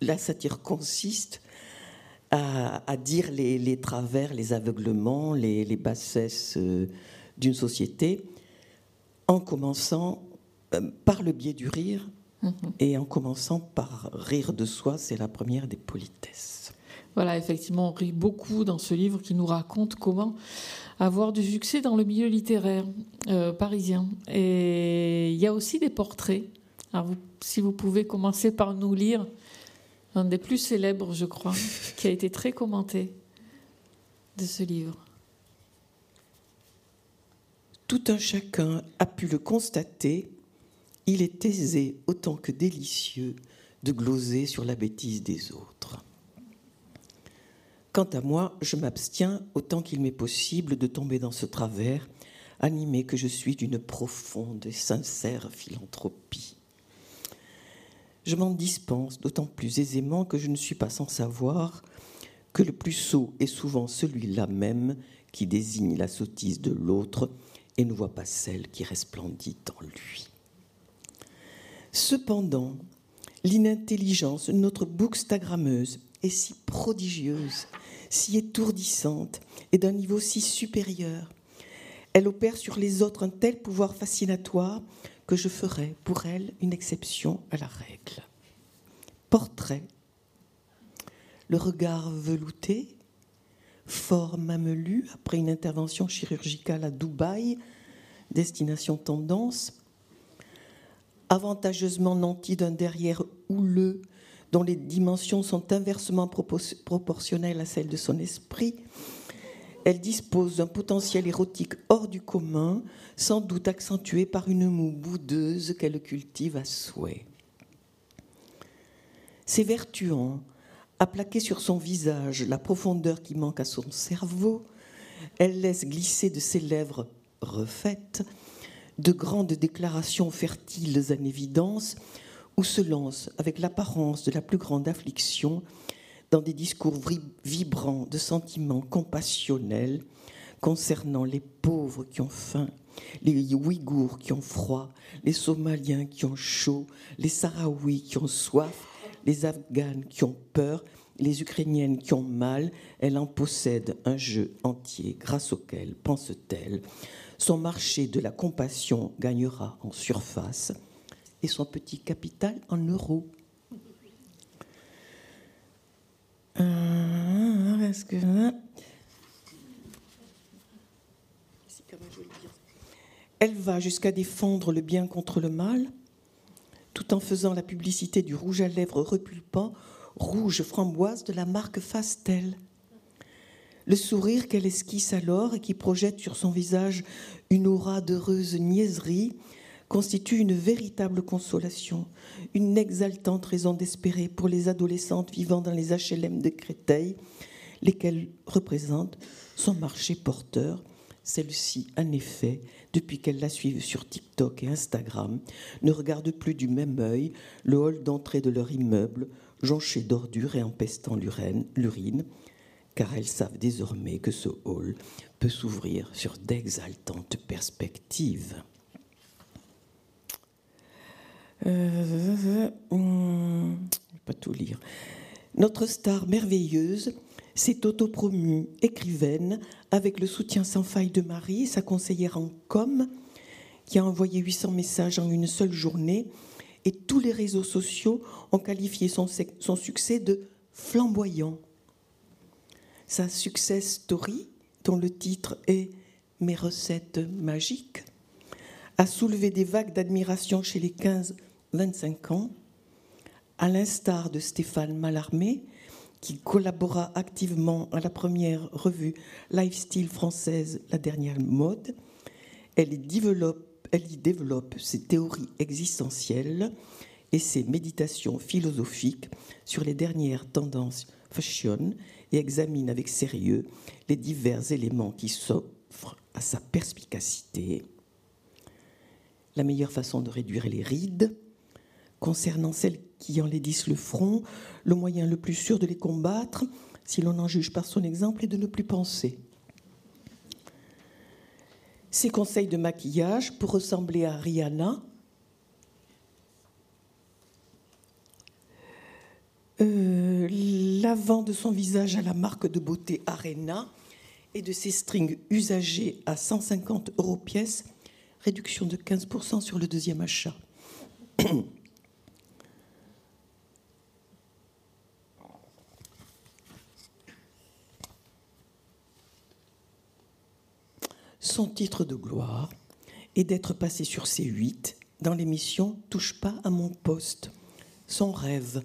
la satire consiste à, dire les, travers, les aveuglements, les, bassesses euh, d'une société, en commençant euh, par le biais du rire mhm. et en commençant par rire de soi, c'est la première des politesses. Voilà, effectivement, on rit beaucoup dans ce livre qui nous raconte comment avoir du succès dans le milieu littéraire euh, parisien. Et il y a aussi des portraits. Alors, si vous pouvez commencer par nous lire un des plus célèbres, je crois, qui a été très commenté de ce livre. Tout un chacun a pu le constater, il est aisé autant que délicieux de gloser sur la bêtise des autres. Quant à moi, je m'abstiens autant qu'il m'est possible de tomber dans ce travers, animé que je suis d'une profonde et sincère philanthropie. Je m'en dispense d'autant plus aisément que je ne suis pas sans savoir que le plus sot est souvent celui-là même qui désigne la sottise de l'autre et ne voit pas celle qui resplendit en lui. Cependant, l'inintelligence notre bookstagrammeuse est si prodigieuse, si étourdissante et d'un niveau si supérieur. Elle opère sur les autres un tel pouvoir fascinatoire que je ferai pour elle une exception à la règle. Portrait. Le regard velouté, fort mamelu après une intervention chirurgicale à Dubaï, destination tendance, avantageusement nanti d'un derrière houleux dont les dimensions sont inversement proportionnelles à celles de son esprit, elle dispose d'un potentiel érotique hors du commun, sans doute accentué par une moue boudeuse qu'elle cultive à souhait. S'évertuant à plaquer sur son visage la profondeur qui manque à son cerveau, elle laisse glisser de ses lèvres refaites de grandes déclarations fertiles en évidence, ou se lance avec l'apparence de la plus grande affliction dans des discours vibrants de sentiments compassionnels concernant les pauvres qui ont faim, les Ouïghours qui ont froid, les Somaliens qui ont chaud, les Sahraouis qui ont soif, les Afghanes qui ont peur, les Ukrainiennes qui ont mal, elle en possède un jeu entier grâce auquel, pense-t-elle, son marché de la compassion gagnera en surface et son petit capital en euros. Euh, Elle va jusqu'à défendre le bien contre le mal, tout en faisant la publicité du rouge à lèvres repulpant, rouge framboise de la marque Fastel. Le sourire qu'elle esquisse alors et qui projette sur son visage une aura d'heureuse niaiserie constitue une véritable consolation, une exaltante raison d'espérer pour les adolescentes vivant dans les HLM de Créteil, lesquelles représentent son marché porteur. Celle-ci, en effet, depuis qu'elle la suivent sur TikTok et Instagram, ne regarde plus du même œil le hall d'entrée de leur immeuble, jonché d'ordures et empestant l'urine, car elles savent désormais que ce hall peut s'ouvrir sur d'exaltantes perspectives. Euh, hmm, pas tout lire. Notre star merveilleuse s'est autopromue écrivaine avec le soutien sans faille de Marie, sa conseillère en com, qui a envoyé 800 messages en une seule journée. Et tous les réseaux sociaux ont qualifié son, son succès de flamboyant. Sa success story, dont le titre est Mes recettes magiques, a soulevé des vagues d'admiration chez les 15 25 ans, à l'instar de Stéphane Mallarmé, qui collabora activement à la première revue Lifestyle française, La dernière mode. Elle y développe, elle y développe ses théories existentielles et ses méditations philosophiques sur les dernières tendances fashion et examine avec sérieux les divers éléments qui s'offrent à sa perspicacité. La meilleure façon de réduire les rides, concernant celles qui enlaidissent le front, le moyen le plus sûr de les combattre, si l'on en juge par son exemple, est de ne plus penser. Ses conseils de maquillage pour ressembler à Rihanna. euh, l'avant de son visage à la marque de beauté Arena et de ses strings usagés à 150 euros pièce, réduction de 15% sur le deuxième achat. Son titre de gloire est d'être passé sur C8 dans l'émission Touche pas à mon poste. Son rêve,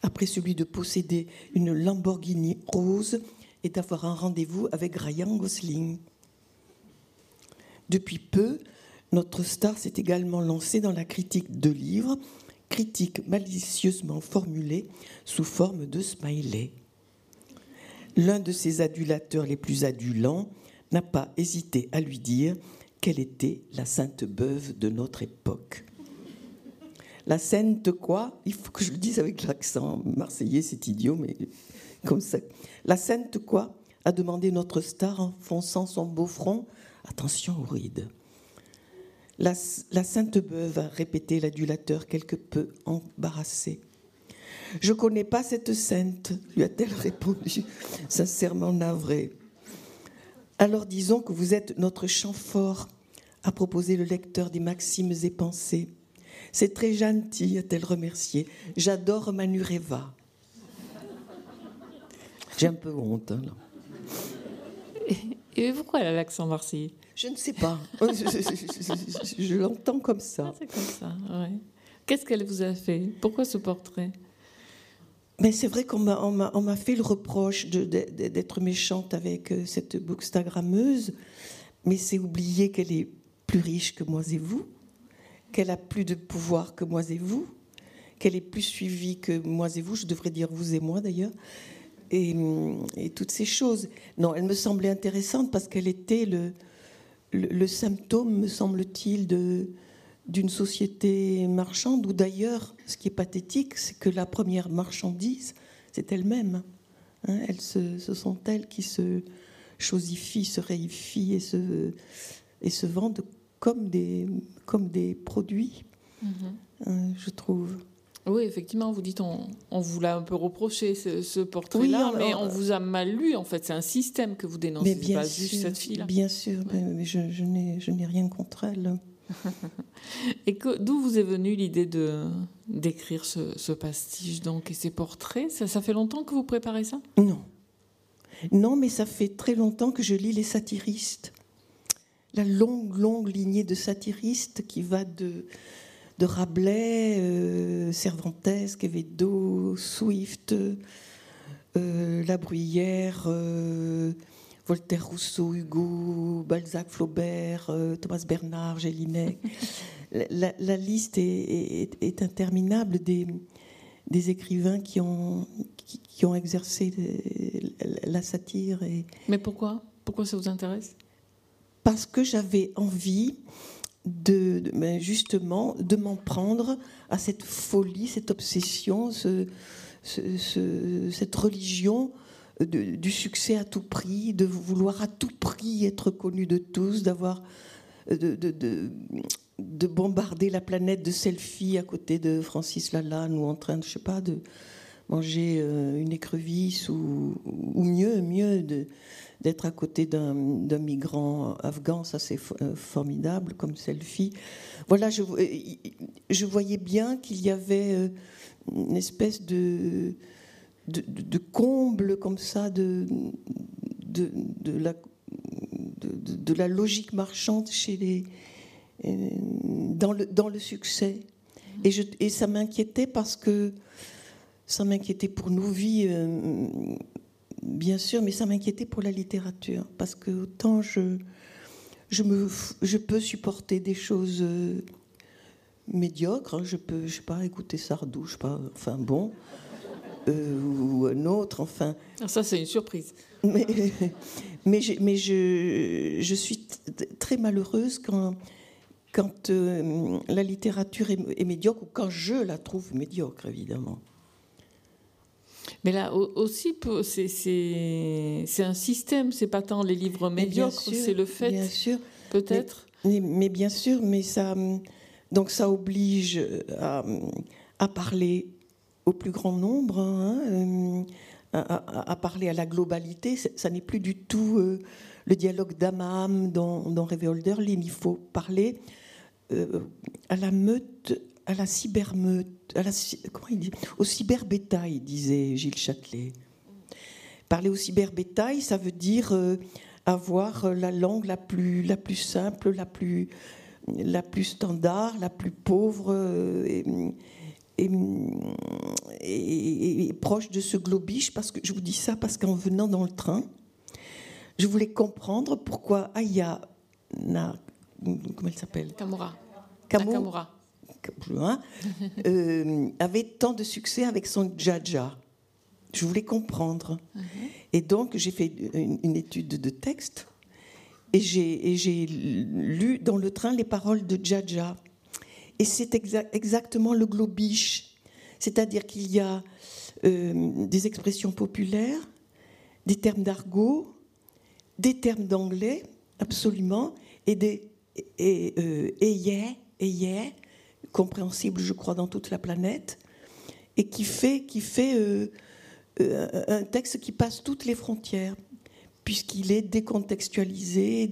après celui de posséder une Lamborghini rose et d'avoir un rendez-vous avec Ryan Gosling. Depuis peu, notre star s'est également lancé dans la critique de livres, critique malicieusement formulée sous forme de smiley. L'un de ses adulateurs les plus adulants n'a pas hésité à lui dire qu'elle était la sainte beuve de notre époque. La sainte quoi? Il faut que je le dise avec l'accent marseillais, c'est idiot, mais comme ça. La sainte quoi? a demandé notre star en fonçant son beau front. Attention aux rides. La, sainte beuve a répété l'adulateur quelque peu embarrassé. Je connais pas cette sainte, lui a-t-elle répondu, sincèrement navrée. Alors disons que vous êtes notre chant fort, a proposé le lecteur des maximes et pensées. C'est très gentil, a-t-elle remercié. J'adore Manureva. J'ai un peu honte. Hein, Et pourquoi elle a l'accent marseillais? Je ne sais pas. je, l'entends comme ça. Ah, c'est comme ça, ouais. Qu'est-ce qu'elle vous a fait? Pourquoi ce portrait? Mais c'est vrai qu'on m'a fait le reproche d'être méchante avec euh, cette bookstagrammeuse, mais c'est oublier qu'elle est plus riche que moi et vous, qu'elle a plus de pouvoir que moi et vous, qu'elle est plus suivie que moi et vous, je devrais dire vous et moi d'ailleurs, et, toutes ces choses. Non, elle me semblait intéressante parce qu'elle était le, le, symptôme, me semble-t-il, de, d'une société marchande, ou d'ailleurs, ce qui est pathétique, c'est que la première marchandise, c'est elle-même. Hein. elles ce sont elles qui se chosifient, se réifient et se, et se vendent comme des, comme des produits, mm-hmm. hein, je trouve. Oui, effectivement, vous dites, on, on vous l'a un peu reproché, ce, portrait-là, mais on vous a mal lu, en fait. C'est un système que vous dénoncez, mais pas juste cette fille-là. Bien sûr, mais je, je n'ai rien contre elle. et d'où vous est venue l'idée de d'écrire ce, pastiche donc et ces portraits? Ça, ça fait longtemps que vous préparez ça? Non. Non, mais ça fait très longtemps que je lis les satiristes. La longue, longue lignée de satiristes qui va de, de Rabelais, euh, Cervantes, Quevedo, Swift, euh, La Bruyère, euh, Voltaire, Rousseau, Hugo, Balzac, Flaubert, euh, Thomas Bernard, Gélinet. la, liste est, interminable des, des, écrivains qui ont, qui, ont exercé la satire. Et... Mais pourquoi? Pourquoi ça vous intéresse? Parce que j'avais envie de, ben, justement de m'en prendre à cette folie, cette obsession, ce, cette religion du succès à tout prix, de vouloir à tout prix être connu de tous, d'avoir de, de, bombarder la planète de selfies à côté de Francis Lalanne ou en train de, je sais pas, de manger euh, une écrevisse ou, mieux, mieux d'être à côté d'un migrant afghan, ça c'est euh, formidable comme selfie. Voilà, euh, je voyais bien qu'il y avait une espèce de de, comble comme ça de, de, la, de, la logique marchande chez les, euh, dans, le, dans le succès. Et, je, et ça m'inquiétait parce que ça m'inquiétait pour nos vies, euh, bien sûr, mais ça m'inquiétait pour la littérature. Parce que autant je, je, me, je peux supporter des choses euh, médiocres, hein, je peux, je sais pas, écouter Sardou, je sais pas, enfin bon. Euh, ou un autre, enfin. Ah, ça, c'est une surprise. Mais, mais, mais je, je, suis très malheureuse quand, quand euh, la littérature est, médiocre ou quand je la trouve médiocre, évidemment. Mais là aussi, c'est un système, c'est pas tant les livres médiocres, c'est le fait, bien sûr, peut-être. Mais, mais, bien sûr, mais ça, donc ça oblige à, à parler au plus grand nombre, hein, à, parler à la globalité. Ça n'est plus du tout le dialogue d'âme à âme dans, dans Il faut parler à la meute, à la cybermeute, à la, comment il dit, au cyberbétail, disait Gilles Châtelet. Parler au cyberbétail, ça veut dire avoir la langue la plus, simple, la plus, standard, la plus pauvre euh, et, et, proche de ce globiche. Parce que je vous dis ça parce qu'en venant dans le train, je voulais comprendre pourquoi Aya, na, comment elle s'appelle? Kamura. Kamura. Euh, avait tant de succès avec son Jaja. Je voulais comprendre. Mhm. Et donc, j'ai fait une, étude de texte et j'ai lu dans le train les paroles de Jaja. Et c'est exactement le globiche. C'est-à-dire qu'il y a euh, des expressions populaires, des termes d'argot, des termes d'anglais, absolument, et des et, euh, et, compréhensibles, je crois, dans toute la planète, et qui fait, qui fait euh, euh, un texte qui passe toutes les frontières, puisqu'il est décontextualisé,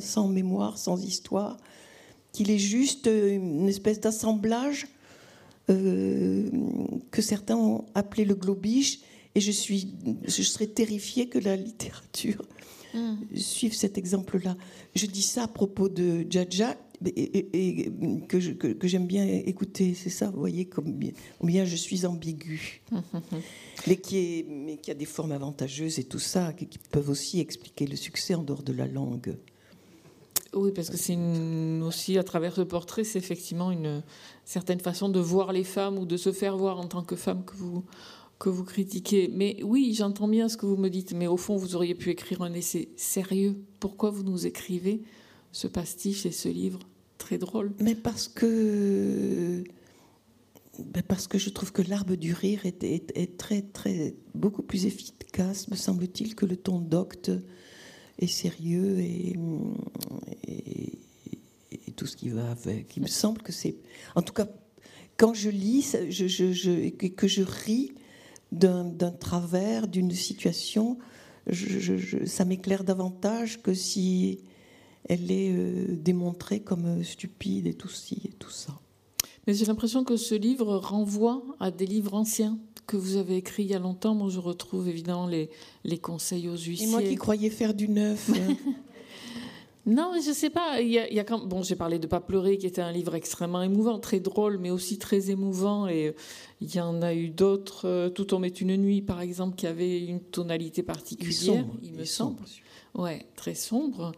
sans mémoire, sans histoire, qu'il est juste une espèce d'assemblage euh, que certains ont appelé le globiche, et je, suis, je serais terrifiée que la littérature hmm. suive cet exemple-là. Je dis ça à propos de Jaja, et, que, j'aime bien écouter, c'est ça, vous voyez combien, je suis ambiguë. mais, qui mais qui a des formes avantageuses et tout ça, qui, peuvent aussi expliquer le succès en dehors de la langue. Oui, parce que c'est aussi, à travers ce portrait, c'est effectivement une certaine façon de voir les femmes ou de se faire voir en tant que femme que vous, que vous critiquez. Mais oui, j'entends bien ce que vous me dites, mais au fond, vous auriez pu écrire un essai sérieux. Pourquoi vous nous écrivez ce pastiche et ce livre très drôle? Mais parce que ben parce que je trouve que l'arbre du rire est, est, très très beaucoup plus efficace, me semble-t-il, que le ton docte et sérieux et, tout ce qui va avec. Il me semble que c'est, en tout cas, quand je lis, je, que je ris d'un travers, d'une situation, ça m'éclaire davantage que si elle est euh, démontrée comme euh, stupide et tout ci et tout ça. Mais j'ai l'impression que ce livre renvoie à des livres anciens que vous avez écrits il y a longtemps. Moi, je retrouve évidemment les, les conseils aux huissiers. Et moi qui croyais faire du neuf. non, je sais pas. Il y a, quand... Bon, j'ai parlé de Pas pleurer, qui était un livre extrêmement émouvant, très drôle, mais aussi très émouvant. Et euh, il y en a eu d'autres. Tout en met une nuit, par exemple, qui avait une tonalité particulière, il, me semble. Ouais, très sombre.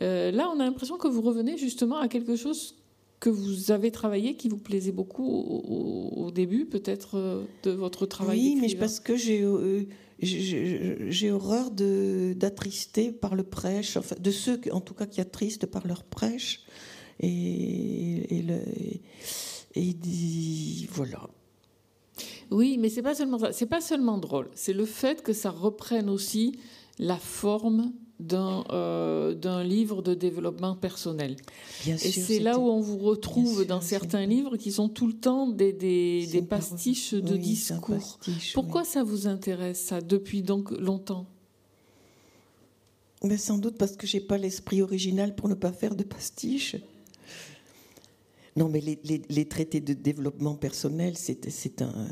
Euh, là, on a l'impression que vous revenez justement à quelque chose que vous avez travaillé, qui vous plaisait beaucoup au, début, peut-être, euh, de votre travail Oui, mais parce que j'ai euh, j'ai horreur d'attrister par le prêche, enfin, de ceux, en tout cas, qui attristent par leur prêche. Et, et, le, et, voilà. Oui, mais c'est pas seulement C'est pas seulement drôle. C'est le fait que ça reprenne aussi la forme euh, d'un livre de développement personnel. et c'est là où on vous retrouve dans certains livres qui sont tout le temps des, des, pastiches de discours. Pourquoi ça vous intéresse, ça, depuis donc longtemps? Mais Sans doute parce que j'ai pas l'esprit original pour ne pas faire de pastiches. Non, mais les, les, traités de développement personnel, c'est un,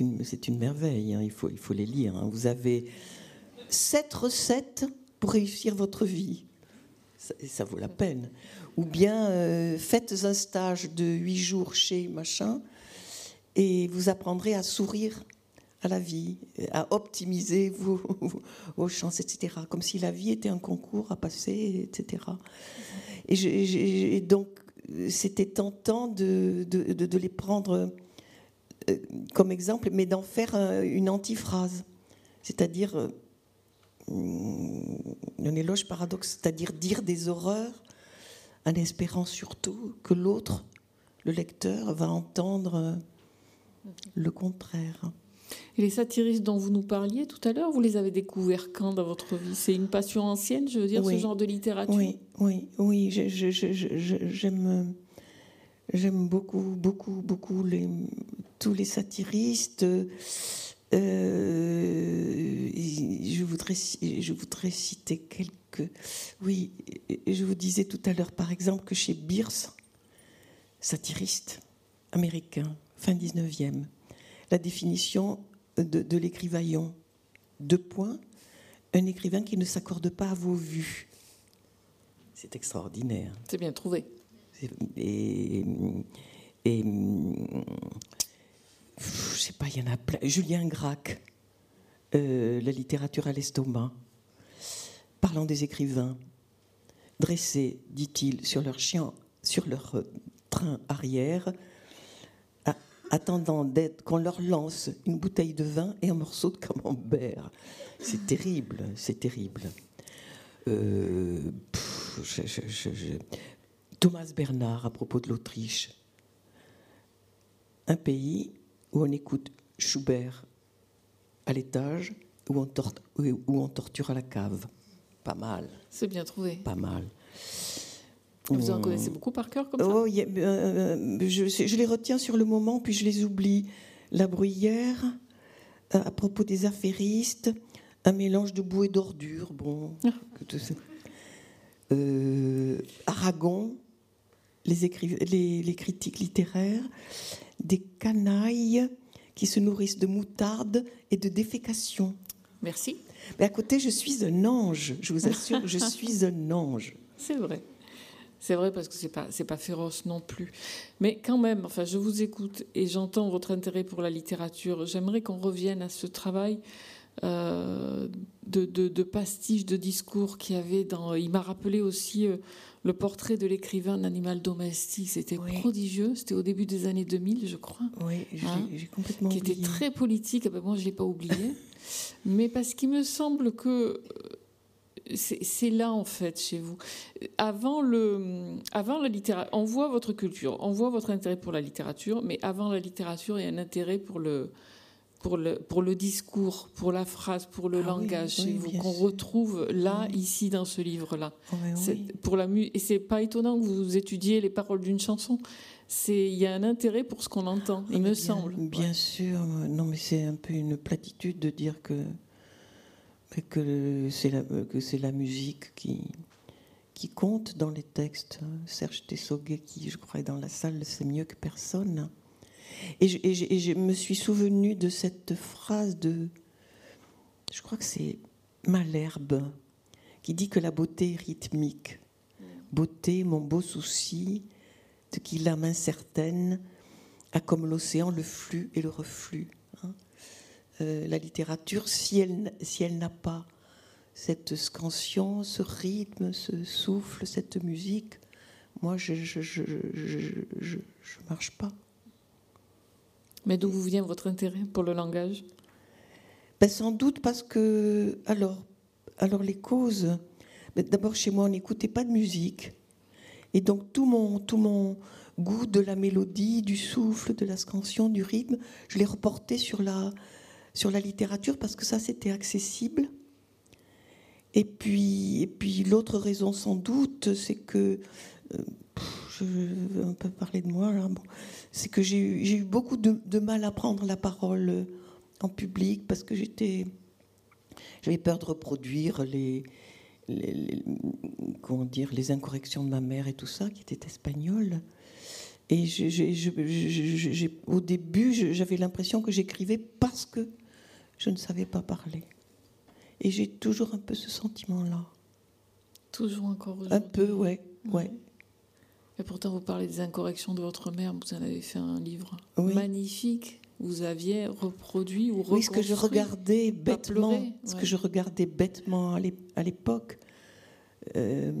une, une, merveille. Hein. Il, faut, il faut les lire. Hein. Vous avez sept recettes pour réussir votre vie. Ça, ça vaut la peine. Ou bien euh, faites un stage de huit jours chez machin et vous apprendrez à sourire à la vie, à optimiser vos, chances, etc. Comme si la vie était un concours à passer, etc. Et, donc, c'était tentant de, de, les prendre euh, comme exemple, mais d'en faire une antiphrase. C'est-à-dire, euh, un éloge paradoxe, c'est-à-dire dire des horreurs en espérant surtout que l'autre, le lecteur, va entendre le contraire. Et les satiristes dont vous nous parliez tout à l'heure, vous les avez découverts quand dans votre vie? C'est une passion ancienne, je veux dire, ce genre de littérature? Oui, oui, oui. J'aime, j'aime beaucoup, beaucoup, beaucoup les, tous les satiristes. Euh, je, voudrais, je voudrais citer quelques. Oui, je vous disais tout à l'heure, par exemple, que chez Bierce, satiriste américain, fin 19e, la définition de, de l'écrivaillon, deux points, un écrivain qui ne s'accorde pas à vos vues. C'est extraordinaire. C'est bien trouvé. Et, et je sais pas, il y en a plein. Julien Gracq, euh, La littérature à l'estomac, parlant des écrivains, dressés, dit-il, sur leur chien, sur leur euh, train arrière, attendant d'être qu'on leur lance une bouteille de vin et un morceau de camembert. C'est terrible, c'est terrible. Euh, Thomas Bernard à propos de l'Autriche. Un pays où on écoute Schubert à l'étage, où on, torture à la cave. Pas mal. C'est bien trouvé. Pas mal. Vous en connaissez beaucoup par cœur comme ça oh, euh, je, je, les retiens sur le moment, puis je les oublie. La bruyère, euh, à propos des affairistes, un mélange de boue et d'ordures. Bon, ah. euh, Aragon, les, les, les, critiques littéraires, des canailles qui se nourrissent de moutarde et de défécation. Merci. Mais à côté, je suis un ange, je vous assure, je suis un ange. C'est vrai. C'est vrai parce que c'est pas c'est pas féroce non plus, mais quand même. Enfin, je vous écoute et j'entends votre intérêt pour la littérature. J'aimerais qu'on revienne à ce travail euh, de, de, pastiche de discours qu'il y avait dans. Il m'a rappelé aussi euh, le portrait de l'écrivain d'animal domestique. C'était prodigieux. C'était au début des années 2000, je crois. Oui, j'ai hein, complètement Qui était très politique. Ah ben, moi, je l'ai pas oublié, mais parce qu'il me semble que c'est là en fait chez vous. Avant le, avant la littérature, on voit votre culture, on voit votre intérêt pour la littérature, mais avant la littérature, il y a un intérêt pour le, pour le, pour le discours, pour la phrase, pour le ah langage qu'on retrouve là, ici, dans ce livre-là. pour la et c'est pas étonnant que vous étudiez les paroles d'une chanson. C'est, il y a un intérêt pour ce qu'on entend, il me semble. Bien sûr, non, mais c'est un peu une platitude de dire que que c'est la, que c'est la musique qui, qui compte dans les textes. Serge Tessoguet, qui je crois est dans la salle, c'est mieux que personne. Et je, et, je, me suis souvenu de cette phrase de, je crois que c'est Malherbe, qui dit que la beauté est rythmique. Beauté, mon beau souci, de qui l'âme incertaine a comme l'océan le flux et le reflux. Euh, la littérature si elle, si elle n'a pas cette scansion, ce rythme, ce souffle, cette musique. Moi, je ne je, je, je, marche pas. Mais d'où vous vient votre intérêt pour le langage? Ben, Sans doute parce que. Alors, alors les causes. Ben, d'abord, chez moi, on n'écoutait pas de musique. Et donc, tout mon, tout mon goût de la mélodie, du souffle, de la scansion, du rythme, je l'ai reporté sur la, sur la littérature parce que ça c'était accessible. Et puis, et puis l'autre raison sans doute, c'est que euh, je vais un peu parler de moi là. Bon, c'est que j'ai eu beaucoup de, mal à prendre la parole en public parce que j'étais j'avais peur de reproduire les, les, comment dire les incorrections de ma mère et tout ça qui était espagnole. Et au début, j'avais l'impression que j'écrivais parce que je ne savais pas parler. Et j'ai toujours un peu ce sentiment-là. Toujours encore aujourd'hui. Un peu, ouais, ouais. Et pourtant, vous parlez des incorrections de votre mère. Vous en avez fait un livre magnifique. Vous aviez reproduit ou. Oui, ce que je regardais bêtement, ce que je regardais bêtement à l'époque, euh,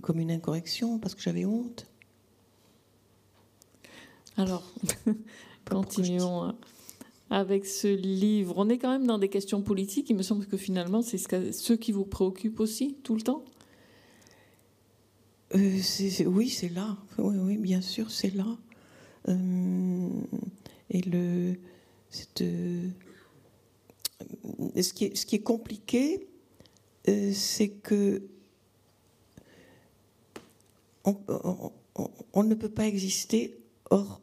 comme une incorrection, parce que j'avais honte. Alors, continuons avec ce livre. On est quand même dans des questions politiques. Il me semble que finalement, c'est ce qui vous préoccupe aussi tout le temps. Euh, oui, c'est là. Oui, oui, bien sûr, c'est là. Euh, et le, euh, ce, qui est, compliqué, c'est que on, on, ne peut pas exister hors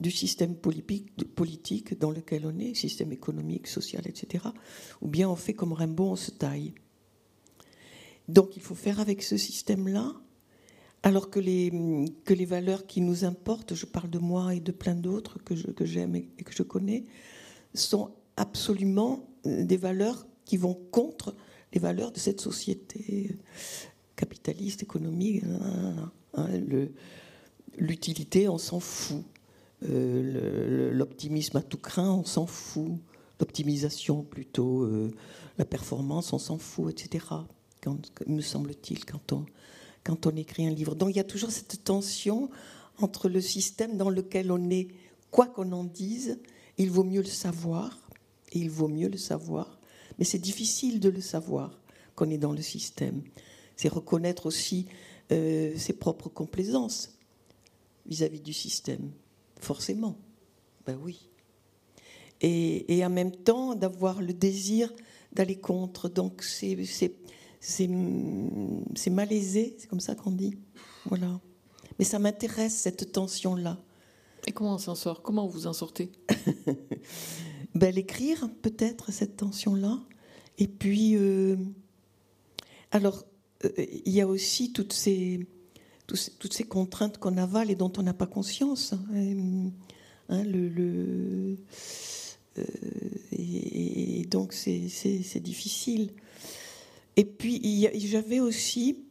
du système politique dans lequel on est, système économique, social, etc. Ou bien on fait comme Rimbaud, on se taille. Donc il faut faire avec ce système-là, alors que les, que les valeurs qui nous importent, je parle de moi et de plein d'autres que, j'aime et que je connais, sont absolument euh, des valeurs qui vont contre les valeurs de cette société capitaliste, économique. Hein, hein, l'utilité, on s'en fout. Euh, l'optimisme à tout craint, on s'en fout. L'optimisation plutôt, euh, la performance, on s'en fout, etc. Quand, me semble-t-il, quand on, quand on écrit un livre. Donc il y a toujours cette tension entre le système dans lequel on est, quoi qu'on en dise, il vaut mieux le savoir, il vaut mieux le savoir, mais c'est difficile de le savoir qu'on est dans le système. C'est reconnaître aussi euh, ses propres complaisances vis-à-vis du système, forcément. Ben oui. Et, et en même temps, d'avoir le désir d'aller contre. Donc c'est c'est malaisé, c'est comme ça qu'on dit. Voilà. Mais ça m'intéresse, cette tension-là. Et comment on s'en sort? Comment vous en sortez? Ben, L'écrire, peut-être, cette tension-là. Et puis, euh, alors, euh, il y a aussi toutes ces, toutes ces contraintes qu'on avale et dont on n'a pas conscience. Hein, hein le, euh, et, et, donc, c'est difficile. Et puis, j'avais aussi,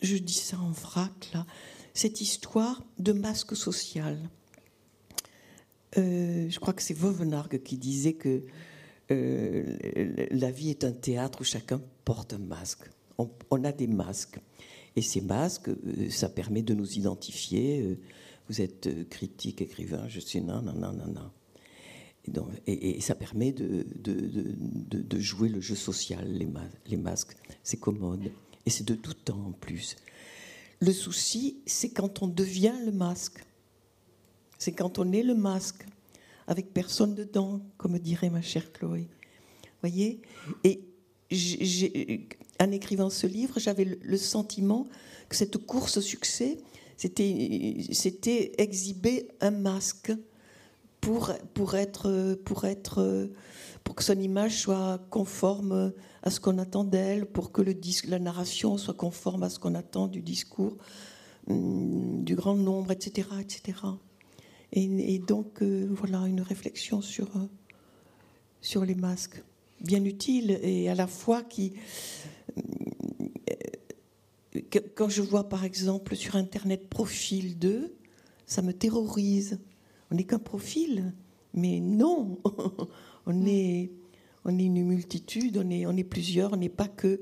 je dis ça en vrac, là, cette histoire de masque social. Euh, je crois que c'est Vauvenargues qui disait que euh, la vie est un théâtre où chacun porte un masque. On, a des masques. Et ces masques, euh, ça permet de nous identifier. vous êtes critique, écrivain, je suis non, non, non, non, non. Et, ça permet de, jouer le jeu social, les, les masques. C'est commode. Et c'est de tout temps en plus. Le souci, c'est quand on devient le masque. C'est quand on est le masque, avec personne dedans, comme dirait ma chère Chloé. voyez? Et en écrivant ce livre, j'avais le sentiment que cette course au succès, c'était exhiber un masque pour, pour, être, pour, être, pour que son image soit conforme à ce qu'on attend d'elle, pour que le disque, la narration soit conforme à ce qu'on attend du discours hum, du grand nombre, etc. etc. Et, donc, euh, voilà, une réflexion sur, sur les masques, bien utile et à la fois qui... Euh, quand je vois par exemple sur Internet profil 2, ça me terrorise on n'est qu'un profil. Mais non, on est, on est une multitude, on est, on est plusieurs, on n'est pas que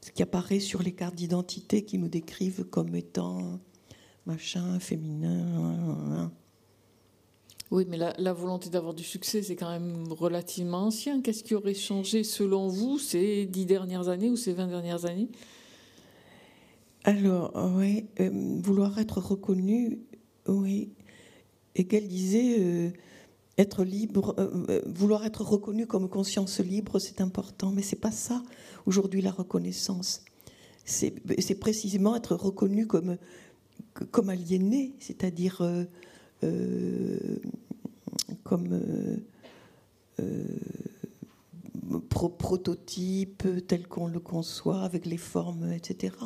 ce qui apparaît sur les cartes d'identité qui nous décrivent comme étant machin, féminin. Hein, hein. Oui, mais la, volonté d'avoir du succès, c'est quand même relativement ancien. Qu'est-ce qui aurait changé selon vous ces dix dernières années ou ces vingt dernières années? Alors, oui, euh, vouloir être reconnu, oui, et qu'elle disait euh, être libre, euh, euh, vouloir être reconnu comme conscience libre, c'est important, mais c'est pas ça aujourd'hui la reconnaissance. C'est précisément être reconnu comme, comme aliéné, c'est-à-dire comme prototype tel qu'on le conçoit, avec les formes, etc.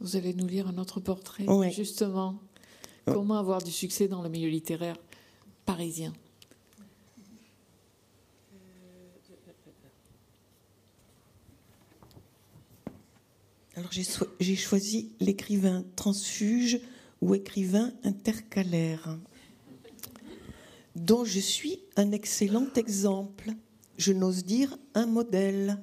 Vous allez nous lire un autre portrait, justement. Comment avoir du succès dans le milieu littéraire parisien? Alors j'ai choisi l'écrivain transfuge ou écrivain intercalaire, dont je suis un excellent exemple, je n'ose dire un modèle.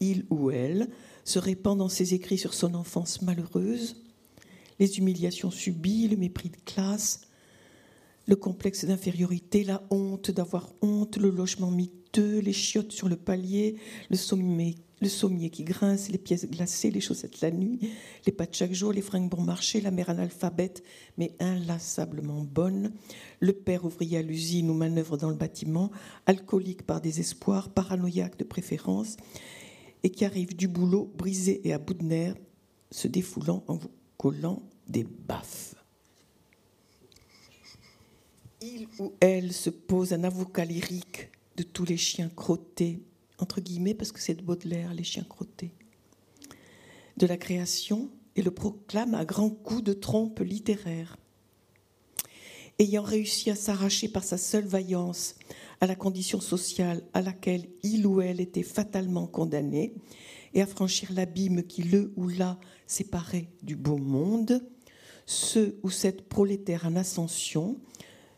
Il ou elle se répand dans ses écrits sur son enfance malheureuse, les humiliations subies, le mépris de classe, le complexe d'infériorité, la honte d'avoir honte, le logement miteux, les chiottes sur le palier, le sommier, le sommier qui grince, les pièces glacées, les chaussettes la nuit, les pas de chaque jour, les fringues bon marché, la mère analphabète mais inlassablement bonne, le père ouvrier à l'usine ou manœuvre dans le bâtiment, alcoolique par désespoir, paranoïaque de préférence, et qui arrive du boulot brisé et à bout de nerfs, se défoulant en vous collant des baffes. il ou elle se pose un avocat lyrique de tous les chiens crottés, entre guillemets, parce que c'est de Baudelaire, les chiens crottés, de la création et le proclame à grands coups de trompe littéraire. Ayant réussi à s'arracher par sa seule vaillance à la condition sociale à laquelle il ou elle était fatalement condamné et à franchir l'abîme qui le ou la séparait du beau monde, ce ou cette prolétaire en ascension,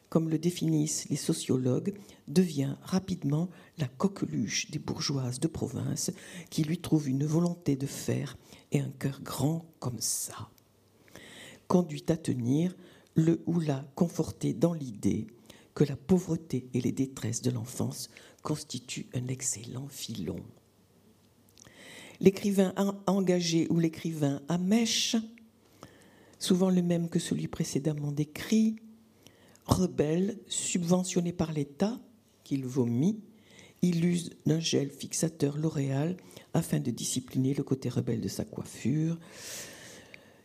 comme le définissent les sociologues, devient rapidement la coqueluche des bourgeoises de province qui lui trouvent une volonté de faire et un cœur grand comme ça. Conduit à tenir le ou la conforté dans l'idée que la pauvreté et les détresses de l'enfance constituent un excellent filon. L'écrivain engagé ou l'écrivain à mèche, souvent le même que celui précédemment décrit, rebelle, subventionné par l'État, qu'il vomit, il use d'un gel fixateur L'Oréal afin de discipliner le côté rebelle de sa coiffure.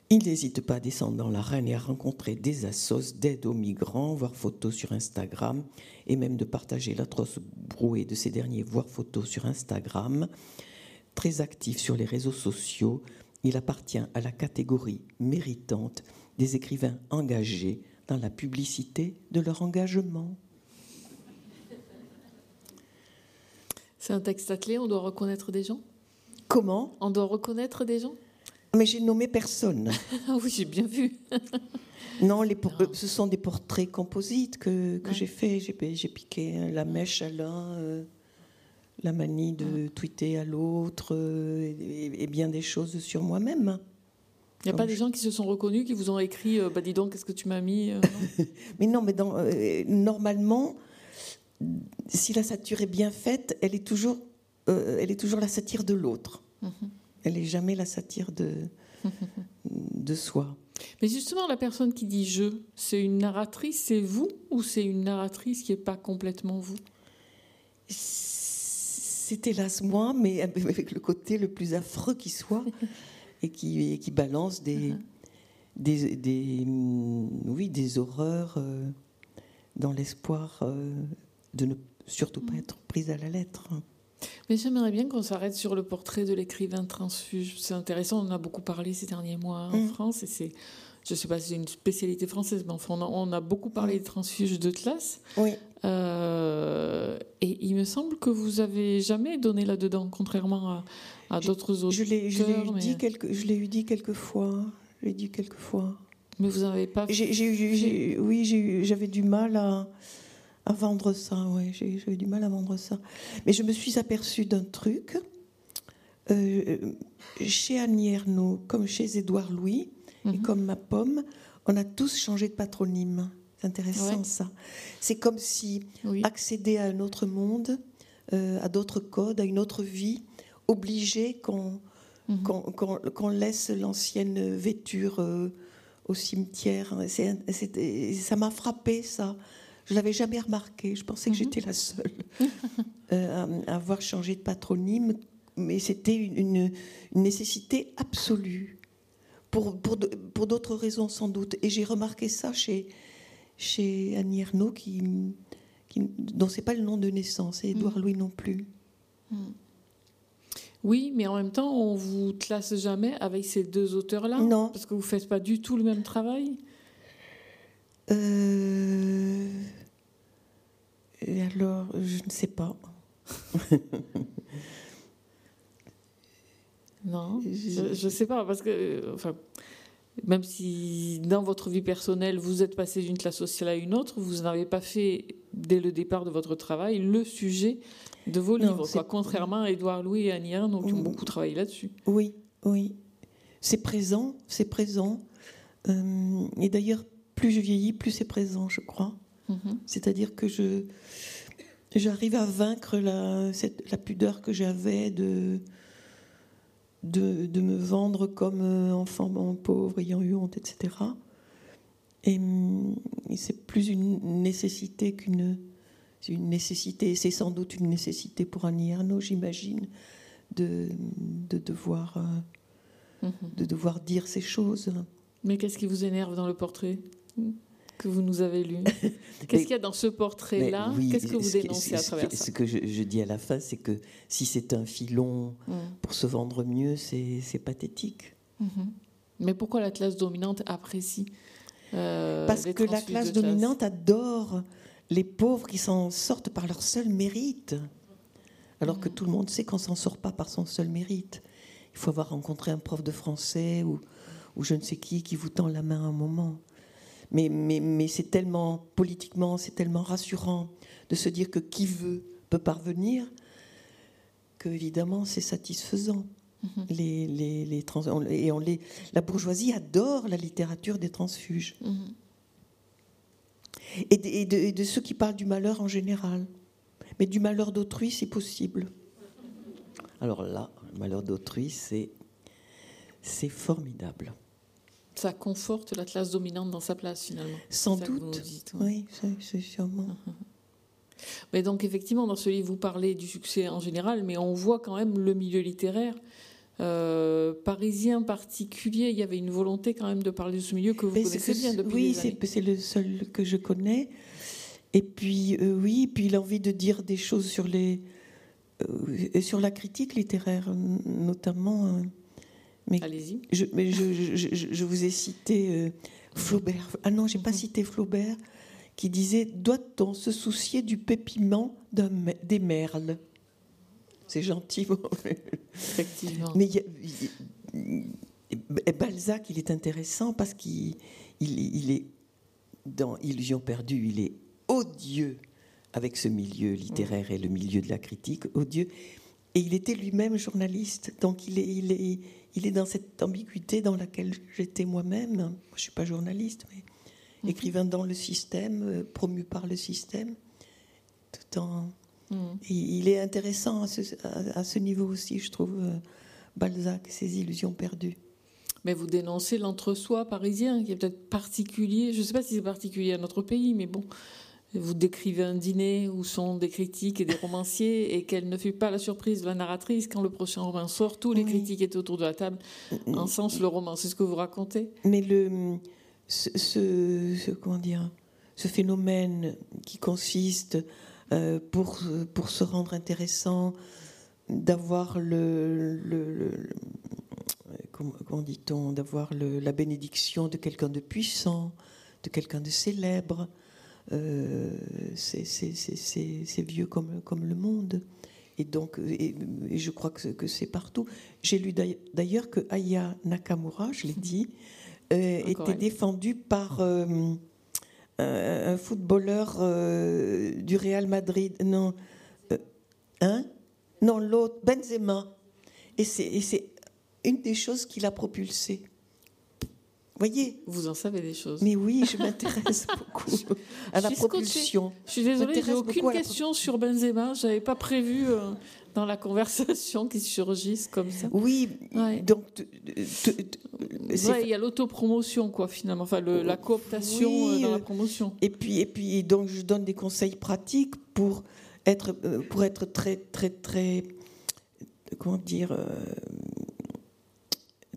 Il n'hésite pas à descendre dans l'arène et à rencontrer des assos d'aide aux migrants, voir photos sur Instagram, et même de partager l'atroce brouée de ces derniers, voir photos sur Instagram. Très actif sur les réseaux sociaux, il appartient à la catégorie méritante des écrivains engagés dans la publicité de leur engagement. C'est un texte attelé, on doit reconnaître des gens? Comment? On doit reconnaître des gens? Mais j'ai nommé personne. Ah oui, j'ai bien vu. non, les ce sont des portraits composites que, que j'ai fait. J'ai piqué la mèche à l'un, euh, la manie de tweeter à l'autre, euh, et, bien des choses sur moi-même. Il n'y a pas des gens qui se sont reconnus, qui vous ont écrit euh, bah, Dis donc, qu'est-ce que tu m'as mis Mais non, mais dans, normalement, si la satire est bien faite, elle est toujours, euh, elle est toujours la satire de l'autre. Mhm. Elle n'est jamais la satire de, de soi. Mais justement, la personne qui dit je, c'est une narratrice, c'est vous ou c'est une narratrice qui n'est pas complètement vous? C'est hélas moi, mais avec le côté le plus affreux qui soit et qui, qui balance des, mhm. des, des, oui, des horreurs euh, dans l'espoir euh, de ne surtout pas mm. être prise à la lettre. Mais j'aimerais bien qu'on s'arrête sur le portrait de l'écrivain transfuge. C'est intéressant, on en a beaucoup parlé ces derniers mois en mm. France et c'est, je ne sais pas si c'est une spécialité française, mais enfin, on a, beaucoup parlé mm. des transfuges de classe. Oui. Euh, et il me semble que vous avez jamais donné là-dedans, contrairement à, d'autres auteurs. Je l'ai, eu, dit quelques, je l'ai eu dit quelques fois. Je l'ai dit quelques fois. Mais vous n'avez pas. Oui, j'avais du mal à à vendre ça, ouais, j'ai eu du mal à vendre ça. Mais je me suis aperçue d'un truc. Euh, chez Annie Ernaux, comme chez Édouard Louis, et mhm. comme ma pomme, on a tous changé de patronyme. C'est intéressant ça. C'est comme si accéder à un autre monde, euh, à d'autres codes, à une autre vie, obligeait qu'on mhm. laisse l'ancienne vêture euh, au cimetière. ça m'a frappé ça. Je l'avais jamais remarqué. Je pensais que mhm. j'étais la seule euh, à avoir changé de patronyme, mais c'était une, nécessité absolue pour, pour, pour d'autres raisons sans doute. Et j'ai remarqué ça chez, chez Annie Ernaux, qui, qui, dont c'est pas le nom de naissance, et Édouard mhm. Louis non plus. Mhm. Oui, mais en même temps, on vous classe jamais avec ces deux auteurs-là Non. Parce que vous faites pas du tout le même travail? Euh... Et alors, je ne sais pas. non, je ne sais pas, parce que, enfin, même si dans votre vie personnelle, vous êtes passé d'une classe sociale à une autre, vous n'avez pas fait, dès le départ de votre travail, le sujet de vos livres, quoi, contrairement à Édouard Louis et Annie qui ont beaucoup travaillé là-dessus. Oui, oui. C'est présent, c'est présent. Euh, et d'ailleurs, plus je vieillis, plus c'est présent, je crois. Mhm. C'est-à-dire que je j'arrive à vaincre la, la pudeur que j'avais de, de, me vendre comme euh, enfant pauvre, ayant eu honte, etc. Et, c'est plus une nécessité qu'une une nécessité, c'est sans doute une nécessité pour Annie Arnaud, j'imagine, de, de, devoir, euh, mhm. de devoir dire ces choses. Mais qu'est-ce qui vous énerve dans le portrait? Que vous nous avez lu Qu'est-ce qu'il y a dans ce portrait-là Qu'est-ce que vous dénoncez à travers ça Ce que je, dis à la fin, c'est que si c'est un filon mm. pour se vendre mieux, c'est pathétique. Mm-hmm. Mais pourquoi la classe dominante apprécie euh, Parce que la classe dominante adore les pauvres qui s'en sortent par leur seul mérite. Alors que mm. tout le monde sait qu'on s'en sort pas par son seul mérite. Il faut avoir rencontré un prof de français ou, ou je ne sais qui qui vous tend la main un moment. Mais, mais, mais c'est tellement, politiquement, c'est tellement rassurant de se dire que qui veut peut parvenir, que évidemment c'est satisfaisant. Mhm. Les, les, les trans, et on les, la bourgeoisie adore la littérature des transfuges. Mhm. Et, et, de, et, de, ceux qui parlent du malheur en général. Mais du malheur d'autrui, c'est possible. Alors là, le malheur d'autrui, c'est, c'est formidable ça conforte la classe dominante dans sa place finalement. Sans doute. oui, c'est sûrement. Mais donc effectivement, dans ce livre, vous parlez du succès en général, mais on voit quand même le milieu littéraire. Euh, parisien particulier, il y avait une volonté quand même de parler de ce milieu que vous connaissez bien depuis Oui, c'est le seul que je connais. Et puis, euh, oui, puis l'envie de dire des choses sur, les, euh, sur la critique littéraire, notamment. Mais Allez-y. Je, mais je, je, je, vous ai cité euh, Flaubert. Ah non, j'ai pas mhm. cité Flaubert, qui disait Doit-on se soucier du pépiment des merles? C'est gentil. Effectivement. Mais Balzac, il est intéressant parce qu'il il, est dans Illusion perdue, il est odieux avec ce milieu littéraire et le milieu de la critique, odieux. Et il était lui-même journaliste, donc il est, il est, il est dans cette ambiguïté dans laquelle j'étais moi-même. Je ne suis pas journaliste, mais mhm. écrivain dans le système, euh, promu par le système, tout en. Mhm. il est intéressant à ce, niveau aussi, je trouve, euh, Balzac, ses illusions perdues. Mais vous dénoncez l'entre-soi parisien, qui est peut-être particulier. Je ne sais pas si c'est particulier à notre pays, mais bon, vous décrivez un dîner où sont des critiques et des romanciers et quelle ne fut pas la surprise de la narratrice quand le prochain roman sort, tous les critiques étaient autour de la table, en sens le roman. C'est ce que vous racontez Mais le, ce, comment dire, ce phénomène qui consiste, euh, pour, pour se rendre intéressant, d'avoir le, le, comment, dit-on, d'avoir la bénédiction de quelqu'un de puissant, de quelqu'un de célèbre, euh, c'est vieux comme, comme le monde. Et donc, et, je crois que, c'est partout. J'ai lu d'ailleurs que Aya Nakamura, je l'ai dit, euh, était défendu par euh, un footballeur du Real Madrid. Non, hein? Non, l'autre, Benzema. Et c'est une des choses qui l'a propulsé voyez Vous en savez des choses. Mais oui, je m'intéresse beaucoup à la propulsion. Je suis désolée, j'ai aucune question sur Benzema. Je n'avais pas prévu euh, dans la conversation qu'il surgisse comme ça. Oui, donc. il y a l'autopromotion, quoi, finalement. Enfin, la cooptation euh, dans la promotion. Et puis, et puis, donc, je donne des conseils pratiques pour être, euh, pour être très, très, très. Comment dire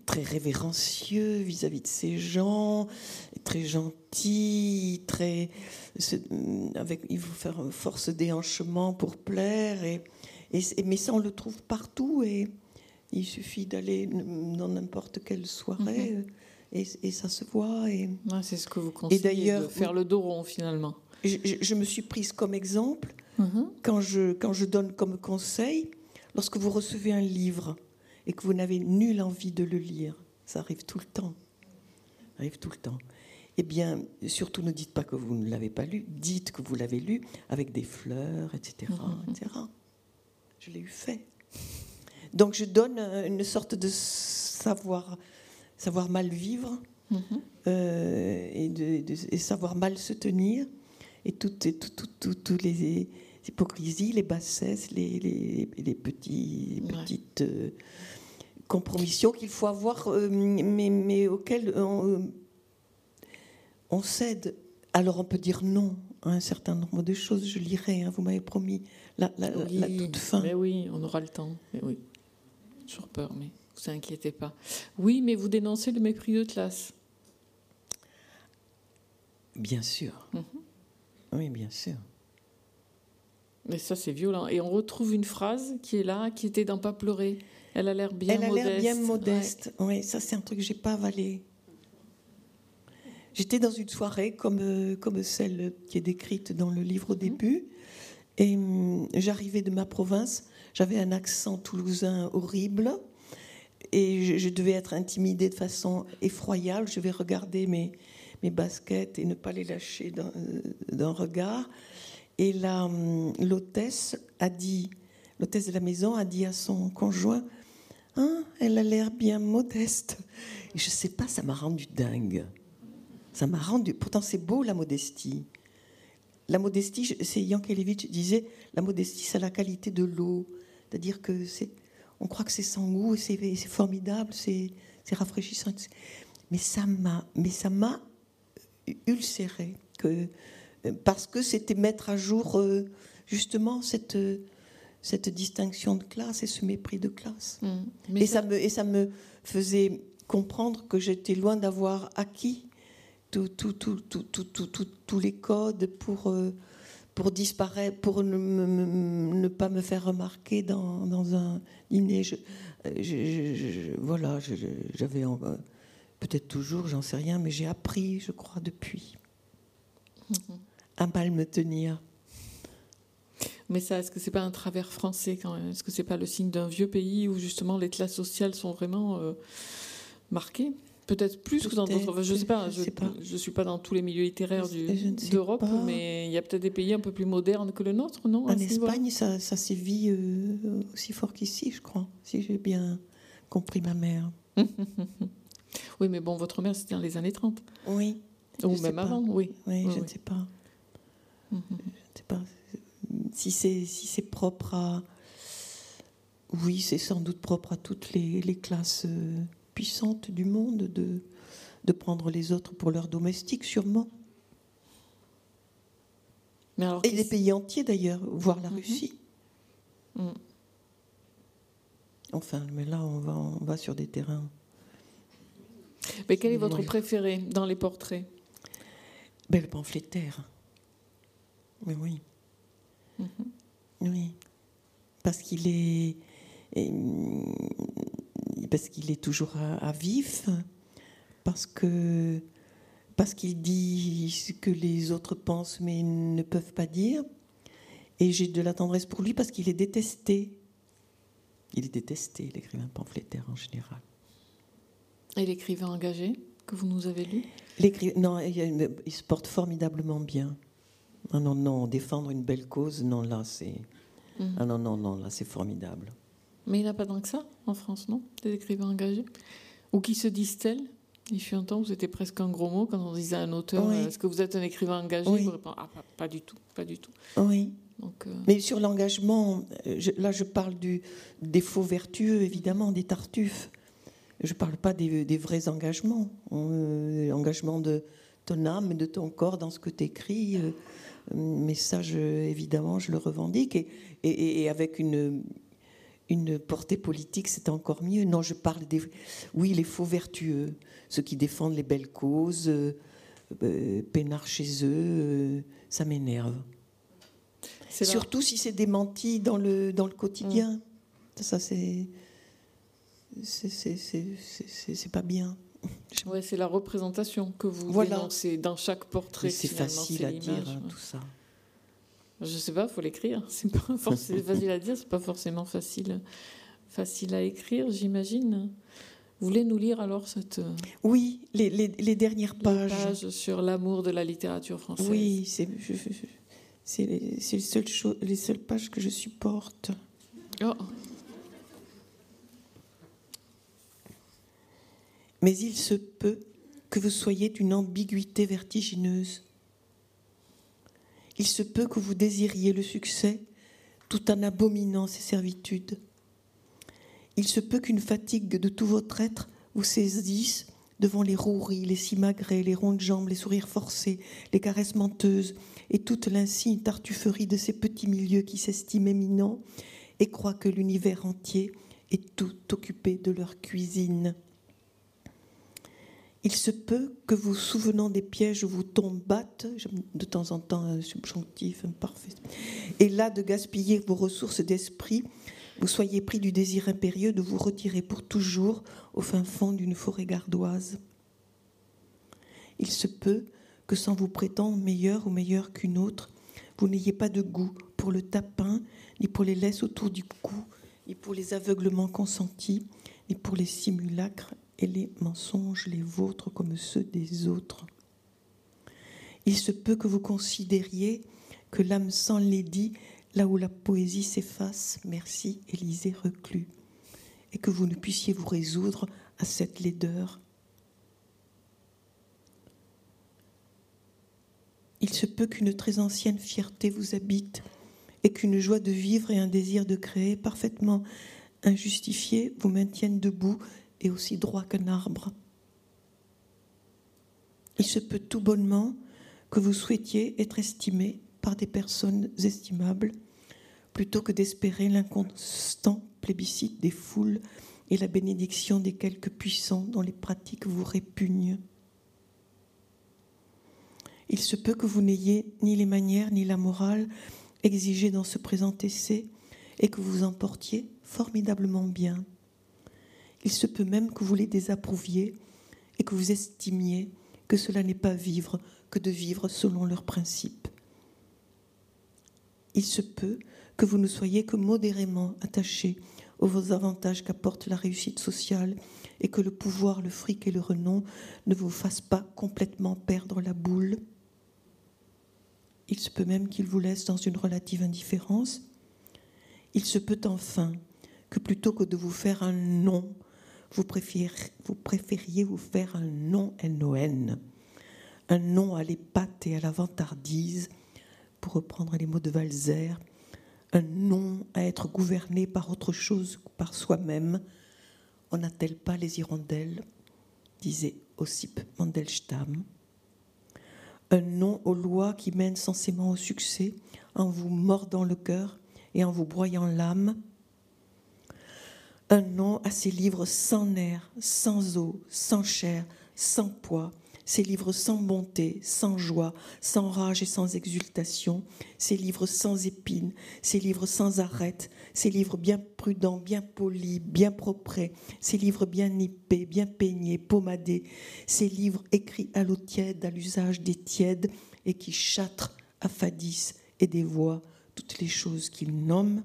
très révérencieux vis-à-vis de ces gens, très gentil, très avec il faut faire force déhanchement pour plaire et, et, mais ça on le trouve partout et il suffit d'aller dans n'importe quelle soirée mhm. et, et, ça se voit et c'est ce que vous conseillez et d'ailleurs de faire le dos rond finalement. Je, je, me suis prise comme exemple mhm. quand je quand je donne comme conseil lorsque vous recevez un livre et que vous n'avez nulle envie de le lire, ça arrive tout le temps. Ça arrive tout le temps. Eh bien, surtout ne dites pas que vous ne l'avez pas lu, dites que vous l'avez lu avec des fleurs, etc. Mhm. etc. Je l'ai eu fait. Donc je donne une sorte de savoir, savoir mal vivre mhm. euh, et, de, savoir mal se tenir et toutes tout, les hypocrisies, les bassesses, les, les, petits, petites euh, compromissions qu'il faut avoir, euh, mais, mais auxquelles euh, on, cède. Alors on peut dire non à un certain nombre de choses. Je lirai, hein, vous m'avez promis la, toute fin. Mais oui, on aura le temps. Mais oui, toujours peur, mais vous inquiétez pas. Oui, mais vous dénoncez le mépris de classe. Bien sûr. Mhm. Oui, bien sûr. Mais ça, c'est violent. Et on retrouve une phrase qui est là, qui était dans Pas pleurer. Elle a l'air bien Elle a modeste. l'air bien modeste. Oui, ça c'est un truc que j'ai pas avalé. J'étais dans une soirée comme, euh, comme celle qui est décrite dans le livre au début. Et hum, j'arrivais de ma province. J'avais un accent toulousain horrible. Et je, je devais être intimidée de façon effroyable. Je vais regarder mes, mes baskets et ne pas les lâcher d'un euh, regard. Et hum, l'hôtesse a dit, l'hôtesse de la maison a dit à son conjoint, Hein, elle a l'air bien modeste. Et je sais pas, ça m'a rendu dingue. Ça m'a rendu. Pourtant, c'est beau la modestie. La modestie, c'est Yankelevitch disait, la modestie, c'est la qualité de l'eau. C'est-à-dire que c'est, on croit que c'est sans goût, c'est, c'est formidable, c'est, rafraîchissant. Mais ça m'a, mais ça m'a ulcéré que parce que c'était mettre à jour euh, justement cette euh, cette distinction de classe et ce mépris de classe. Mm. Mais Et ça, me, et ça me faisait comprendre que j'étais loin d'avoir acquis tout- tout- tout- tout- tous les codes pour, euh, pour disparaître, pour ne, me- me- ne pas me faire remarquer dans, dans un dîner. Je, euh, je- je- je- voilà, j'avais euh, peut-être toujours, j'en sais rien, mais j'ai appris, je crois, depuis à mal me tenir. Mais ça, est-ce que c'est pas un travers français quand même? Est-ce que c'est pas le signe d'un vieux pays où justement les classes sociales sont vraiment euh, marquées? Peut-être plus que dans d'autres. Je sais pas. je Je, sais pas. je suis pas dans tous les milieux littéraires ne d'Europe, mais il y a peut-être des pays un peu plus modernes que le nôtre, non? En Espagne, ça, ça sévit euh, aussi fort qu'ici, je crois, si j'ai bien compris ma mère. Oui, mais bon, votre mère, c'était dans les années 30. Oui, Ou même avant, oui. oui, Oui, je ne oui. sais pas. Mhm. Je ne sais pas si c'est si c'est propre à. Oui, c'est sans doute propre à toutes les, les classes euh, puissantes du monde de, de prendre les autres pour leurs domestiques, sûrement. Mais alors, Et des qu'est-ce- pays entiers d'ailleurs, voire la Mhm. Russie. Mm. Enfin, mais là, on va, on va sur des terrains. mais quel est votre préféré dans les portraits? Ben, le pamphlétaire. Mais oui. Mhm. Oui. Parce qu'il est. mm, Parce qu'il est toujours à, à vif. Parce que. Parce qu'il dit ce que les autres pensent mais ne peuvent pas dire. Et j'ai de la tendresse pour lui parce qu'il est détesté. Il est détesté, l'écrivain pamphlétaire en général. Et l'écrivain engagé que vous nous avez lu? Non, il se porte formidablement bien. Ah non, non, défendre une belle cause, non, là, c'est. Mhm. Ah non, non, non, là, c'est formidable. Mais il n'y a pas tant que ça en France, non? Des écrivains engagés? Ou qui se disent tels? Il fut un temps où c'était presque un gros mot quand on disait à un auteur Oui. euh, Est-ce que vous êtes un écrivain engagé? Oui. Il vous répond Ah, pas, pas du tout, pas du tout. Oui. Donc, euh, Mais sur l'engagement, euh, là, je parle du, des faux vertueux, évidemment, des tartuffes. Je ne parle pas des, des vrais engagements. Euh, Engagement de ton âme et de ton corps dans ce que tu écris. Mais ça, je, évidemment, je le revendique. Et, et- et avec une, une portée politique, c'est encore mieux. Non, je parle des. Oui, les faux vertueux, ceux qui défendent les belles causes, euh, euh, peinards chez eux, euh, ça m'énerve. Surtout si c'est démenti dans le, dans le quotidien. Ça, c'est- c'est- c'est- c'est pas bien. Ouais, c'est la représentation que vous Voilà. dénoncez dans chaque portrait. C'est facile à dire, tout ça. Je sais pas, faut l'écrire. C'est pas forcément facile à dire, c'est pas forcément facile, facile à écrire, j'imagine. Vous voulez nous lire alors cette euh, Oui, les, les- les dernières les pages. page sur l'amour de la littérature française? Oui, c'est les, les seules pages que je supporte. Oh, Mais il se peut que vous soyez d'une ambiguïté vertigineuse. Il se peut que vous désiriez le succès tout en abominant ses servitudes. Il se peut qu'une fatigue de tout votre être vous saisisse devant les roueries, les simagrées, les rondes jambes, les sourires forcés, les caresses menteuses et toute l'insigne tartufferie de ces petits milieux qui s'estiment éminents et croient que l'univers entier est tout occupé de leur cuisine. Il se peut que vous souvenant des pièges où vous tombates, de temps en temps un subjonctif imparfait, et là de gaspiller vos ressources d'esprit, vous soyez pris du désir impérieux de vous retirer pour toujours au fin fond d'une forêt gardoise. Il se peut que sans vous prétendre meilleur ou meilleur qu'une autre, vous n'ayez pas de goût pour le tapin, ni pour les laisses autour du cou, ni pour les aveuglements consentis, ni pour les simulacres et les mensonges, les vôtres comme ceux des autres. Il se peut que vous considériez que l'âme sans dit là où la poésie s'efface, merci Élisée reclus, et que vous ne puissiez vous résoudre à cette laideur. Il se peut qu'une très ancienne fierté vous habite, et qu'une joie de vivre et un désir de créer parfaitement injustifiés vous maintiennent debout et aussi droit qu'un arbre. Il se peut tout bonnement que vous souhaitiez être estimé par des personnes estimables, plutôt que d'espérer l'inconstant plébiscite des foules et la bénédiction des quelques puissants dont les pratiques vous répugnent. Il se peut que vous n'ayez ni les manières ni la morale exigées dans ce présent essai et que vous en portiez formidablement bien. Il se peut même que vous les désapprouviez et que vous estimiez que cela n'est pas vivre que de vivre selon leurs principes. Il se peut que vous ne soyez que modérément attachés aux avantages qu'apporte la réussite sociale et que le pouvoir, le fric et le renom ne vous fassent pas complètement perdre la boule. Il se peut même qu'il vous laisse dans une relative indifférence. Il se peut enfin que plutôt que de vous faire un nom, vous vous, préfériez vous faire un nom N-O-N, un nom à l'épate et à la vantardise, pour reprendre les mots de Valzer, un nom à être gouverné par autre chose que par soi-même. On n'a-t-elle pas les hirondelles disait Ossip Mandelstam. Un nom aux lois qui mènent censément au succès en vous mordant le cœur et en vous broyant l'âme un nom à ces livres sans nerfs, sans eau, sans chair, sans poids, ces livres sans bonté, sans joie, sans rage et sans exultation, ces livres sans épines, ces livres sans arête, ces livres bien prudents, bien polis, bien propres, ces livres bien nippés, bien peignés, pommadés, ces livres écrits à l'eau tiède, à l'usage des tièdes, et qui châtrent, affadissent et dévoient toutes les choses qu'ils nomment,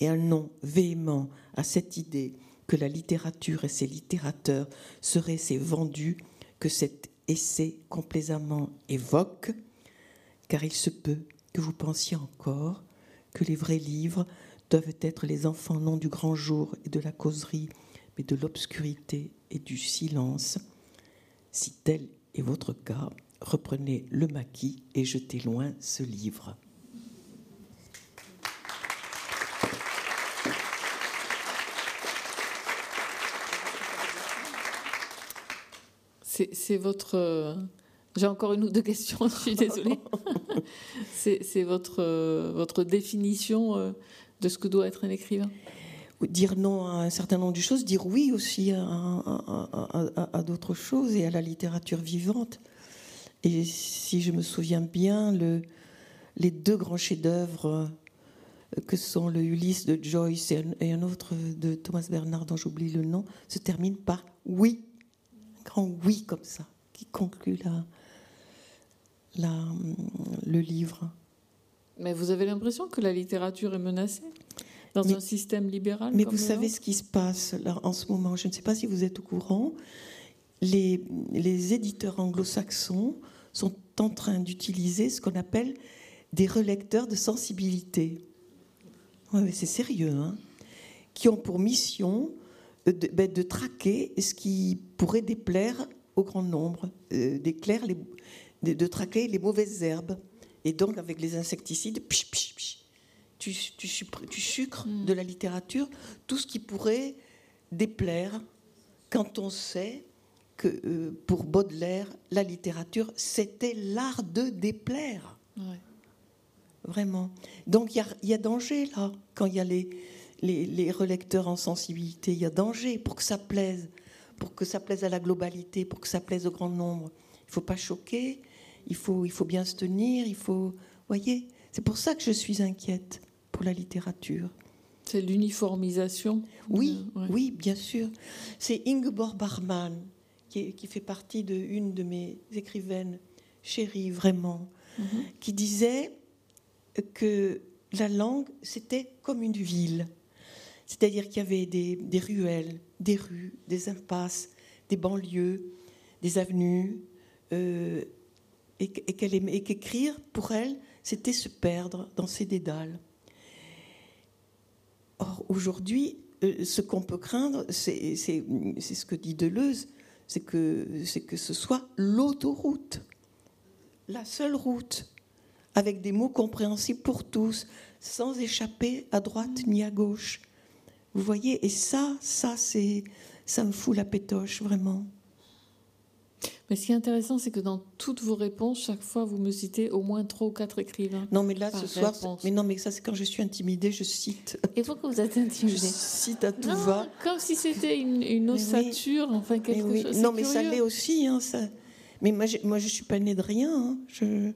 et un nom véhément à cette idée que la littérature et ses littérateurs seraient ces vendus que cet essai complaisamment évoque, car il se peut que vous pensiez encore que les vrais livres doivent être les enfants non du grand jour et de la causerie, mais de l'obscurité et du silence. Si tel est votre cas, reprenez le maquis et jetez loin ce livre. C'est votre. Euh, j'ai encore une ou deux questions, je suis désolée. C'est votre, euh, votre définition euh, de ce que doit être un écrivain? Dire non à un certain nombre de choses, dire oui aussi à, d'autres choses et à la littérature vivante. Et si je me souviens bien, le, les deux grands chefs-d'œuvre que sont le Ulysse de Joyce et un, et un autre de Thomas Bernard dont j'oublie le nom, se terminent par oui grand oui comme ça, qui conclut la, la, le livre. Mais vous avez l'impression que la littérature est menacée dans un système libéral Mais vous savez ce qui se passe là, en ce moment. Je ne sais pas si vous êtes au courant. Les, les éditeurs anglo-saxons sont en train d'utiliser ce qu'on appelle des relecteurs de sensibilité. Ouais, c'est sérieux, hein qui ont pour mission de, ben, de, traquer ce qui pourrait déplaire au grand nombre, euh, les, de, traquer les mauvaises herbes. Et donc, avec les insecticides, tu, tu, sucres hmm. de la littérature tout ce qui pourrait déplaire quand on sait que euh, pour Baudelaire, la littérature, c'était l'art de déplaire. Vraiment. Donc il y, y, a danger là, quand il y a les, les, relecteurs en sensibilité. Il y a danger pour que ça plaise, pour que ça plaise à la globalité, pour que ça plaise au grand nombre. Il ne faut pas choquer, il faut, il faut bien se tenir, il faut... Voyez, c'est pour ça que je suis inquiète pour la littérature. C'est l'uniformisation Oui, oui, bien sûr. C'est Ingeborg Barman qui, qui, fait partie de une de mes écrivaines chéries, vraiment, mhm. qui disait que la langue, c'était comme une ville. C'est-à-dire qu'il y avait des, ruelles, des rues, des impasses, des banlieues, des avenues, euh, et, qu'écrire, pour elle, c'était se perdre dans ces dédales. Or, aujourd'hui, euh, ce qu'on peut craindre, c'est ce que dit Deleuze, c'est que, que ce soit l'autoroute, la seule route, avec des mots compréhensibles pour tous, sans échapper à droite ni à gauche. Vous voyez, et ça, ça, c'est, ça me fout la pétoche, vraiment. Mais ce qui est intéressant, c'est que dans toutes vos réponses, chaque fois, vous me citez au moins trois ou quatre écrivains. Non, mais là, ce soir, mais non, mais ça, c'est quand je suis intimidée, je cite. Et pourquoi vous êtes intimidée? Je cite à tout va. Comme si c'était une, ossature, enfin quelque chose. Non, mais ça l'est aussi. Hein, ça... Mais moi, je, moi, je suis pas née de rien. Hein. Je,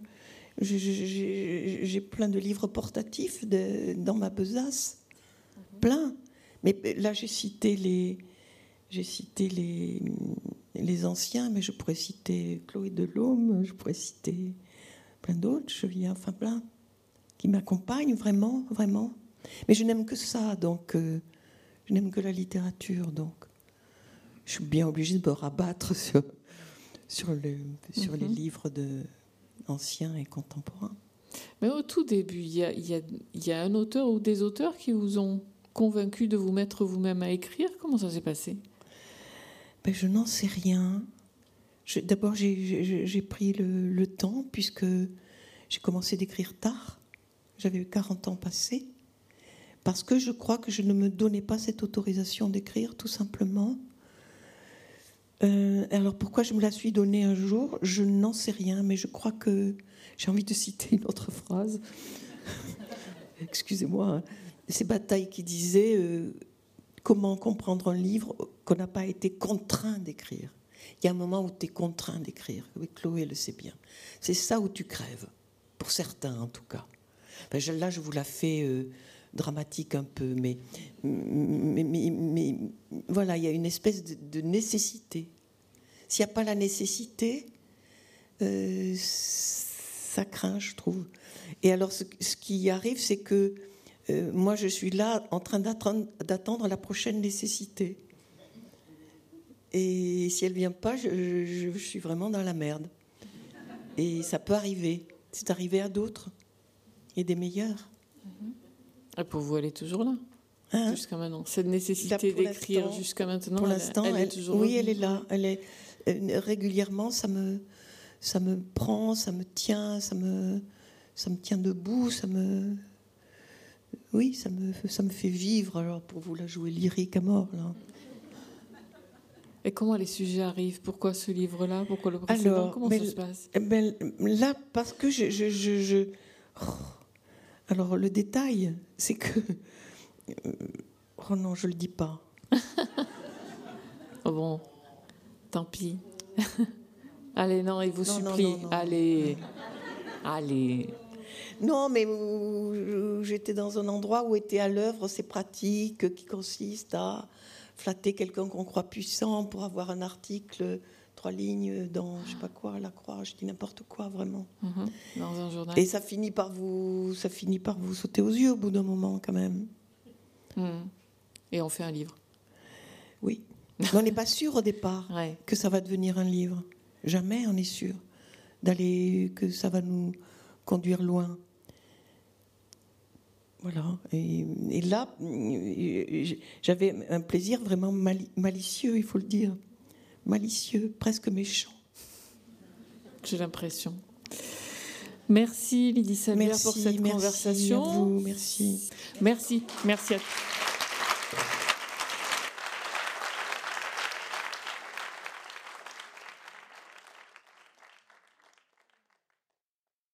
j'ai plein de livres portatifs de, dans ma besace. Plein. Mais là, j'ai cité les, j'ai cité les, les anciens, mais je pourrais citer Chloé Delhomme, je pourrais citer plein d'autres, je viens, enfin plein, qui m'accompagnent vraiment, vraiment. Mais je n'aime que ça, donc euh, je n'aime que la littérature, donc je suis bien obligée de me rabattre sur, sur, le, sur les mhm. livres de, anciens et contemporains. Mais au tout début, il y a, y, a, y a, un auteur ou des auteurs qui vous ont convaincu de vous mettre vous-même à écrire? Comment ça s'est passé? Ben, Je n'en sais rien. D'abord, j'ai pris le, temps, puisque j'ai commencé d'écrire tard. J'avais 40 ans passés. Parce que je crois que je ne me donnais pas cette autorisation d'écrire, tout simplement. Euh, alors pourquoi je me la suis donnée un jour? Je n'en sais rien, mais je crois que j'ai envie de citer une autre phrase. Excusez-moi. Hein. C'est Bataille qui disait euh, comment comprendre un livre qu'on n'a pas été contraint d'écrire. Il y a un moment où tu es contraint d'écrire. Oui, Chloé le sait bien. C'est ça où tu crèves, pour certains en tout cas. là, je vous la fais euh, dramatique un peu, mais, voilà, il y a une espèce de, nécessité. S'il n'y a pas la nécessité, euh, ça craint, je trouve. Et alors, ce, qui arrive, c'est que euh, moi, je suis là en train d'attendre la prochaine nécessité. Et si elle vient pas, je, suis vraiment dans la merde. Et ça peut arriver. C'est arrivé à d'autres et des meilleurs. Et pour vous, elle est toujours là hein jusqu'à maintenant. Cette nécessité d'écrire jusqu'à maintenant, pour l'instant, elle, est toujours oui, elle est là. Elle est euh, régulièrement, ça me, ça me prend, ça me tient, ça me, ça me tient debout, ça me, oui, ça me, ça me fait vivre. Alors pour vous la jouer lyrique à mort là. Et comment les sujets arrivent? Pourquoi ce livre-là? Pourquoi le précédent? Alors, Comment ça se passe? eh ben, Là, parce que je, je, je, oh, alors le détail, c'est que oh non, je le dis pas. oh bon, tant pis. allez, non, il vous supplie. allez, allez. Non, mais j'étais dans un endroit où étaient à l'œuvre ces pratiques qui consistent à flatter quelqu'un qu'on croit puissant pour avoir un article, trois lignes dans je sais pas quoi, la croix, je dis n'importe quoi vraiment. Mhm. dans un journal. Et ça finit par vous, ça finit par vous sauter aux yeux au bout d'un moment quand même. Mhm. Et on fait un livre. Oui. on n'est pas sûr au départ que ça va devenir un livre. Jamais on est sûr d'aller que ça va nous conduire loin. Voilà. Et, là, j'avais un plaisir vraiment malicieux, il faut le dire. Malicieux, presque méchant. J'ai l'impression. Merci Lydie Samuel pour cette merci conversation. À vous, merci. Merci, merci à